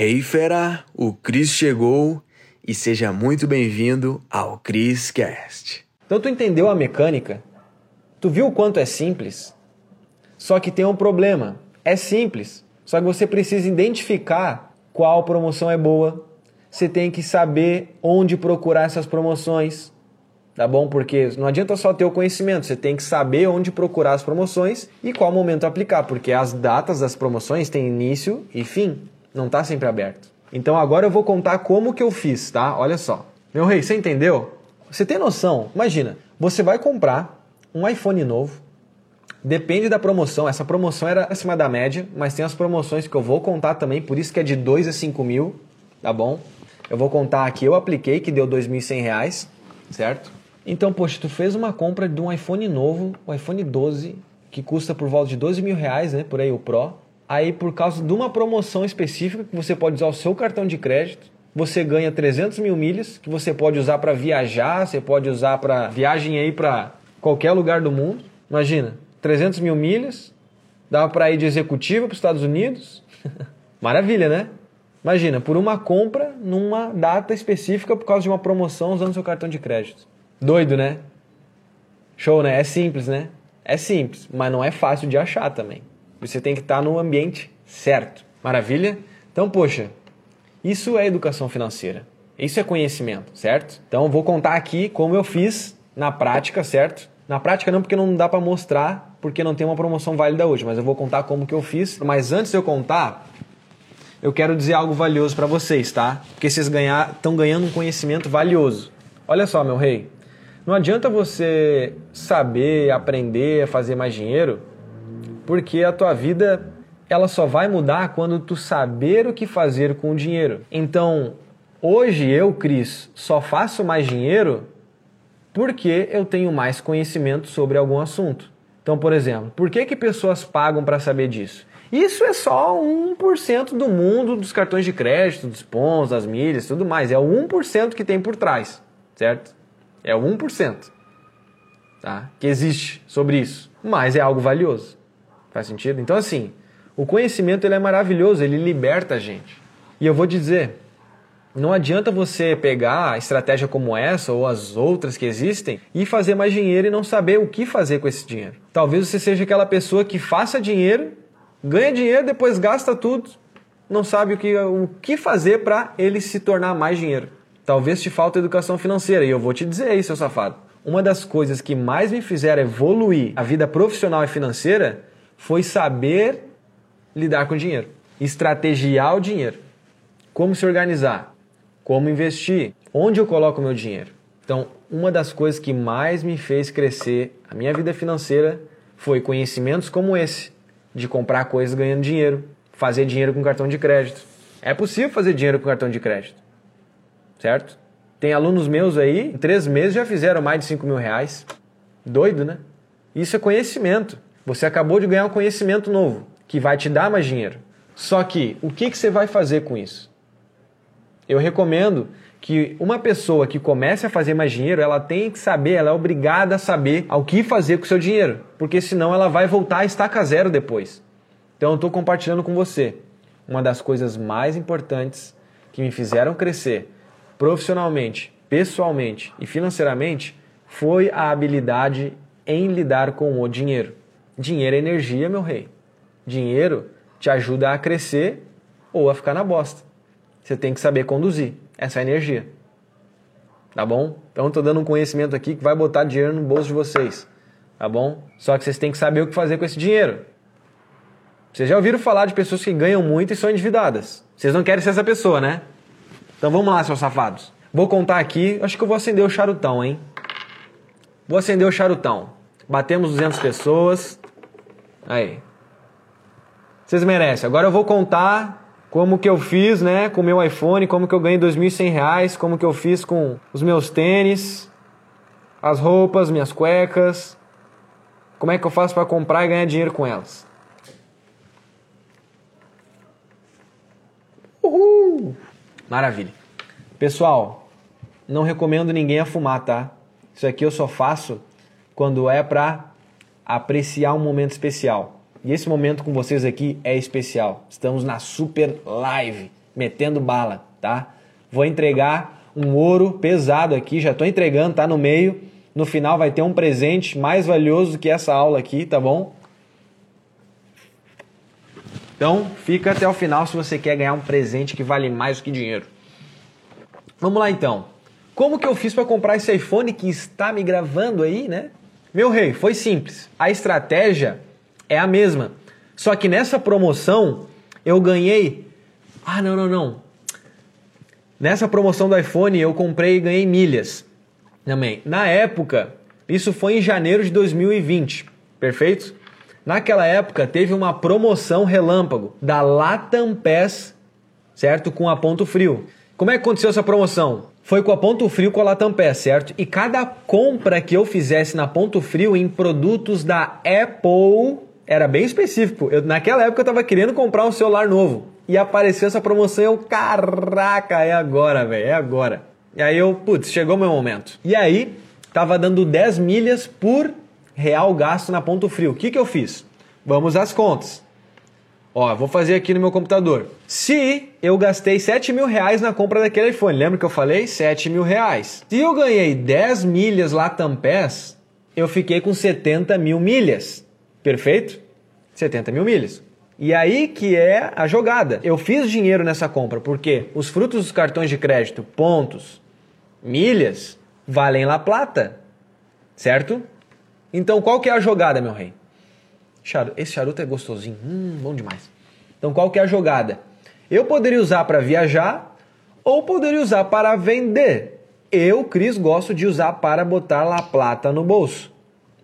Hey fera, o Cris chegou e seja muito bem-vindo ao Chris Cast. Então tu entendeu a mecânica? Tu viu o quanto é simples? Só que tem um problema. É simples, só que você precisa identificar qual promoção é boa. Você tem que saber onde procurar essas promoções. Tá bom? Porque não adianta só ter o conhecimento, você tem que saber onde procurar as promoções e qual momento aplicar, porque as datas das promoções têm início e fim, não está sempre aberto. Então agora eu vou contar como que eu fiz, tá? Olha só. Meu rei, você entendeu? Você tem noção? Imagina, você vai comprar um iPhone novo, depende da promoção, essa promoção era acima da média, mas tem as promoções que eu vou contar também, por isso que é de 2 a 5 mil, tá bom? Eu vou contar aqui, eu apliquei que deu 2.100 reais, certo? Então, poxa, tu fez uma compra de um iPhone novo, o iPhone 12, que custa por volta de 12 mil reais, né? Por aí o Pro. Aí, por causa de uma promoção específica, que você pode usar o seu cartão de crédito, você ganha 300 mil milhas, que você pode usar para viajar, você pode usar para viagem aí para qualquer lugar do mundo. Imagina, 300 mil milhas, dá para ir de executiva para os Estados Unidos. Maravilha, né? Imagina, por uma compra numa data específica por causa de uma promoção usando seu cartão de crédito. Doido, né? Show, né? É simples, né? É simples, mas não é fácil de achar também. Você tem que estar no ambiente certo. Maravilha? Então, poxa, isso é educação financeira. Isso é conhecimento, certo? Então, vou contar aqui como eu fiz na prática, certo? Na prática não, porque não dá para mostrar, porque não tem uma promoção válida hoje, mas eu vou contar como que eu fiz. Mas antes de eu contar, eu quero dizer algo valioso para vocês, tá? Porque vocês estão ganhando um conhecimento valioso. Olha só, meu rei, não adianta você saber, aprender a fazer mais dinheiro, porque a tua vida ela só vai mudar quando tu saber o que fazer com o dinheiro. Então, hoje eu, Cris, só faço mais dinheiro porque eu tenho mais conhecimento sobre algum assunto. Então, por exemplo, por que, que pessoas pagam para saber disso? Isso é só 1% do mundo dos cartões de crédito, dos pontos, das milhas, tudo mais. É o 1% que tem por trás, certo? É o 1%. Tá? Que existe sobre isso. Mas é algo valioso. Faz sentido? Então, assim, o conhecimento ele é maravilhoso, ele liberta a gente. E eu vou dizer, não adianta você pegar a estratégia como essa ou as outras que existem e fazer mais dinheiro e não saber o que fazer com esse dinheiro. Talvez você seja aquela pessoa que faça dinheiro, ganha dinheiro, depois gasta tudo, não sabe o que, o que fazer para ele se tornar mais dinheiro. Talvez te falte educação financeira e eu vou te dizer aí, seu safado. Uma das coisas que mais me fizeram evoluir a vida profissional e financeira foi saber lidar com dinheiro, estrategiar o dinheiro, como se organizar, como investir, onde eu coloco o meu dinheiro. Então, uma das coisas que mais me fez crescer a minha vida financeira foi conhecimentos como esse, de comprar coisas ganhando dinheiro, fazer dinheiro com cartão de crédito. É possível fazer dinheiro com cartão de crédito certo? Tem alunos meus aí, em três meses já fizeram mais de 5 mil reais. Doido, né? Isso é conhecimento. Você acabou de ganhar um conhecimento novo, que vai te dar mais dinheiro. Só que, o que, que você vai fazer com isso? Eu recomendo que uma pessoa que comece a fazer mais dinheiro, ela tem que saber, ela é obrigada a saber o que fazer com o seu dinheiro, porque senão ela vai voltar a estaca zero depois. Então eu estou compartilhando com você uma das coisas mais importantes que me fizeram crescer profissionalmente, pessoalmente e financeiramente foi a habilidade em lidar com o dinheiro. Dinheiro é energia, meu rei. Dinheiro te ajuda a crescer ou a ficar na bosta. Você tem que saber conduzir essa energia. Tá bom? Então estou dando um conhecimento aqui que vai botar dinheiro no bolso de vocês. Tá bom? Só que vocês têm que saber o que fazer com esse dinheiro. Vocês já ouviram falar de pessoas que ganham muito e são endividadas. Vocês não querem ser essa pessoa, né? Então vamos lá, seus safados. Vou contar aqui, acho que eu vou acender o charutão, hein? Vou acender o charutão. Batemos 200 pessoas. Aí. Vocês merecem. Agora eu vou contar como que eu fiz, né, com o meu iPhone, como que eu ganhei 2.100 reais, como que eu fiz com os meus tênis, as roupas, minhas cuecas. Como é que eu faço para comprar e ganhar dinheiro com elas? Uhul! Maravilha. Pessoal, não recomendo ninguém a fumar, tá? Isso aqui eu só faço quando é para apreciar um momento especial. E esse momento com vocês aqui é especial. Estamos na super live metendo bala, tá? Vou entregar um ouro pesado aqui, já estou entregando, tá no meio. No final vai ter um presente mais valioso do que essa aula aqui, tá bom? Então, fica até o final se você quer ganhar um presente que vale mais do que dinheiro. Vamos lá então. Como que eu fiz para comprar esse iPhone que está me gravando aí, né? Meu rei, foi simples. A estratégia é a mesma. Só que nessa promoção eu ganhei. Ah, não, não, não. Nessa promoção do iPhone eu comprei e ganhei milhas também. Na época, isso foi em janeiro de 2020, perfeito? Naquela época teve uma promoção relâmpago da Latam Pass, certo? Com a Ponto Frio. Como é que aconteceu essa promoção? Foi com a Ponto Frio com a Latam Pass, certo? E cada compra que eu fizesse na Ponto Frio em produtos da Apple era bem específico. Eu, naquela época eu estava querendo comprar um celular novo e apareceu essa promoção e eu, caraca, é agora, velho, é agora. E aí eu, putz, chegou meu momento. E aí, tava dando 10 milhas por real gasto na Ponto Frio. O que, que eu fiz? Vamos às contas. Ó, vou fazer aqui no meu computador. Se eu gastei 7 mil reais na compra daquele iPhone, lembra que eu falei? 7 mil reais. Se eu ganhei 10 milhas lá Pass, eu fiquei com 70 mil milhas. Perfeito? 70 mil milhas. E aí que é a jogada. Eu fiz dinheiro nessa compra porque os frutos dos cartões de crédito, pontos, milhas, valem La Plata, certo? Então qual que é a jogada, meu rei? Esse charuto é gostosinho, hum, bom demais. Então qual que é a jogada? Eu poderia usar para viajar ou poderia usar para vender. Eu, Cris, gosto de usar para botar La Plata no bolso.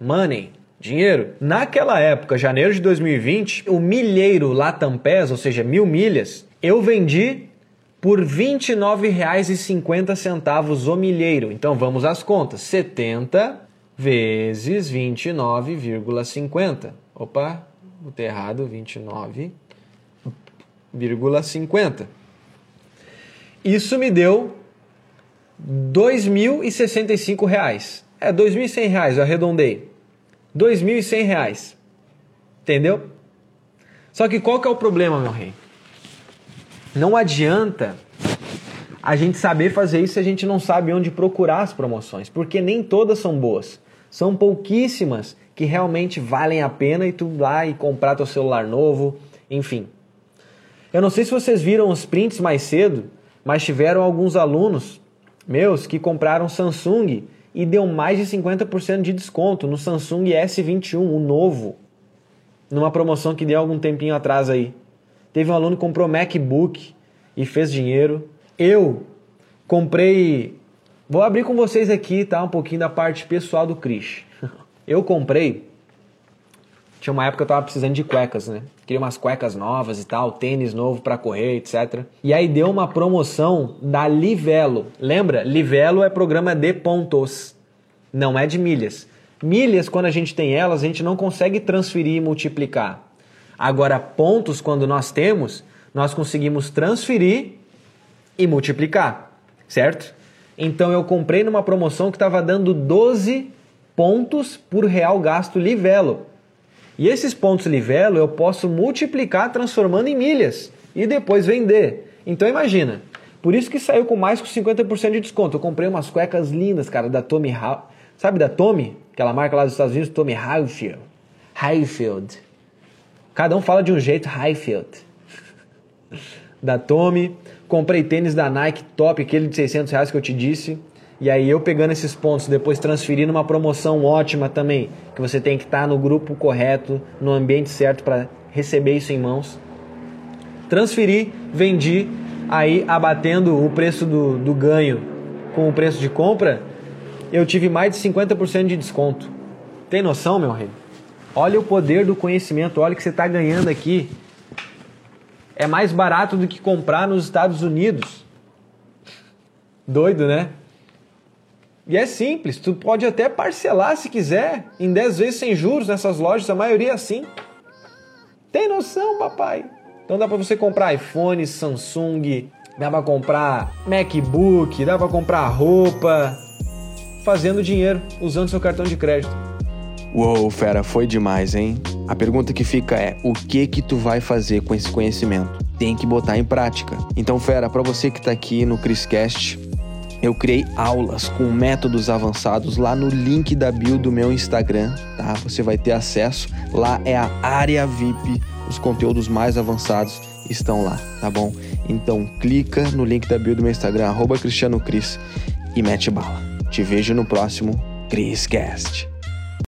Money dinheiro. Naquela época, janeiro de 2020, o milheiro Latam Pass, ou seja, mil milhas, eu vendi por R$ 29,50 o milheiro. Então vamos às contas: 70 vezes 29,50. Opa, botei errado, 29,50. Isso me deu R$ 2.065. É, R$ 2.100, eu arredondei. R$ 2.100. Entendeu? Só que qual que é o problema, meu rei? Não adianta a gente saber fazer isso se a gente não sabe onde procurar as promoções, porque nem todas são boas. São pouquíssimas que realmente valem a pena e tu lá e comprar teu celular novo, enfim. Eu não sei se vocês viram os prints mais cedo, mas tiveram alguns alunos meus que compraram Samsung e deu mais de 50% de desconto no Samsung S21, o novo, numa promoção que deu algum tempinho atrás aí. Teve um aluno que comprou MacBook e fez dinheiro. Eu comprei. Vou abrir com vocês aqui, tá? Um pouquinho da parte pessoal do Cris. Eu comprei tinha uma época que eu tava precisando de cuecas, né? Queria umas cuecas novas e tal, tênis novo para correr, etc. E aí deu uma promoção da Livelo. Lembra? Livelo é programa de pontos, não é de milhas. Milhas, quando a gente tem elas, a gente não consegue transferir e multiplicar. Agora, pontos, quando nós temos, nós conseguimos transferir e multiplicar, certo? Então eu comprei numa promoção que estava dando 12 pontos por real gasto Livelo. E esses pontos livelo eu posso multiplicar transformando em milhas e depois vender. Então imagina, por isso que saiu com mais que 50% de desconto. Eu comprei umas cuecas lindas, cara, da Tommy ha Sabe da Tommy? Aquela marca lá dos Estados Unidos, Tommy Highfield. Highfield. Cada um fala de um jeito, Highfield. da Tommy. Comprei tênis da Nike top, aquele de 600 reais que eu te disse. E aí eu pegando esses pontos, depois transferindo uma promoção ótima também, que você tem que estar tá no grupo correto, no ambiente certo para receber isso em mãos. Transferi, vendi, aí abatendo o preço do, do ganho com o preço de compra, eu tive mais de 50% de desconto. Tem noção, meu rei? Olha o poder do conhecimento, olha o que você está ganhando aqui. É mais barato do que comprar nos Estados Unidos. Doido, né? E é simples, tu pode até parcelar se quiser, em 10 vezes sem juros nessas lojas, a maioria é assim. Tem noção, papai? Então dá para você comprar iPhone, Samsung, dá para comprar MacBook, dá para comprar roupa, fazendo dinheiro usando seu cartão de crédito. Uou, fera, foi demais, hein? A pergunta que fica é: o que que tu vai fazer com esse conhecimento? tem que botar em prática. Então, fera, para você que tá aqui no Criscast, eu criei aulas com métodos avançados lá no link da bio do meu Instagram, tá? Você vai ter acesso. Lá é a área VIP, os conteúdos mais avançados estão lá, tá bom? Então clica no link da bio do meu Instagram, arroba Cristiano Cris, e mete bala. Te vejo no próximo Criscast.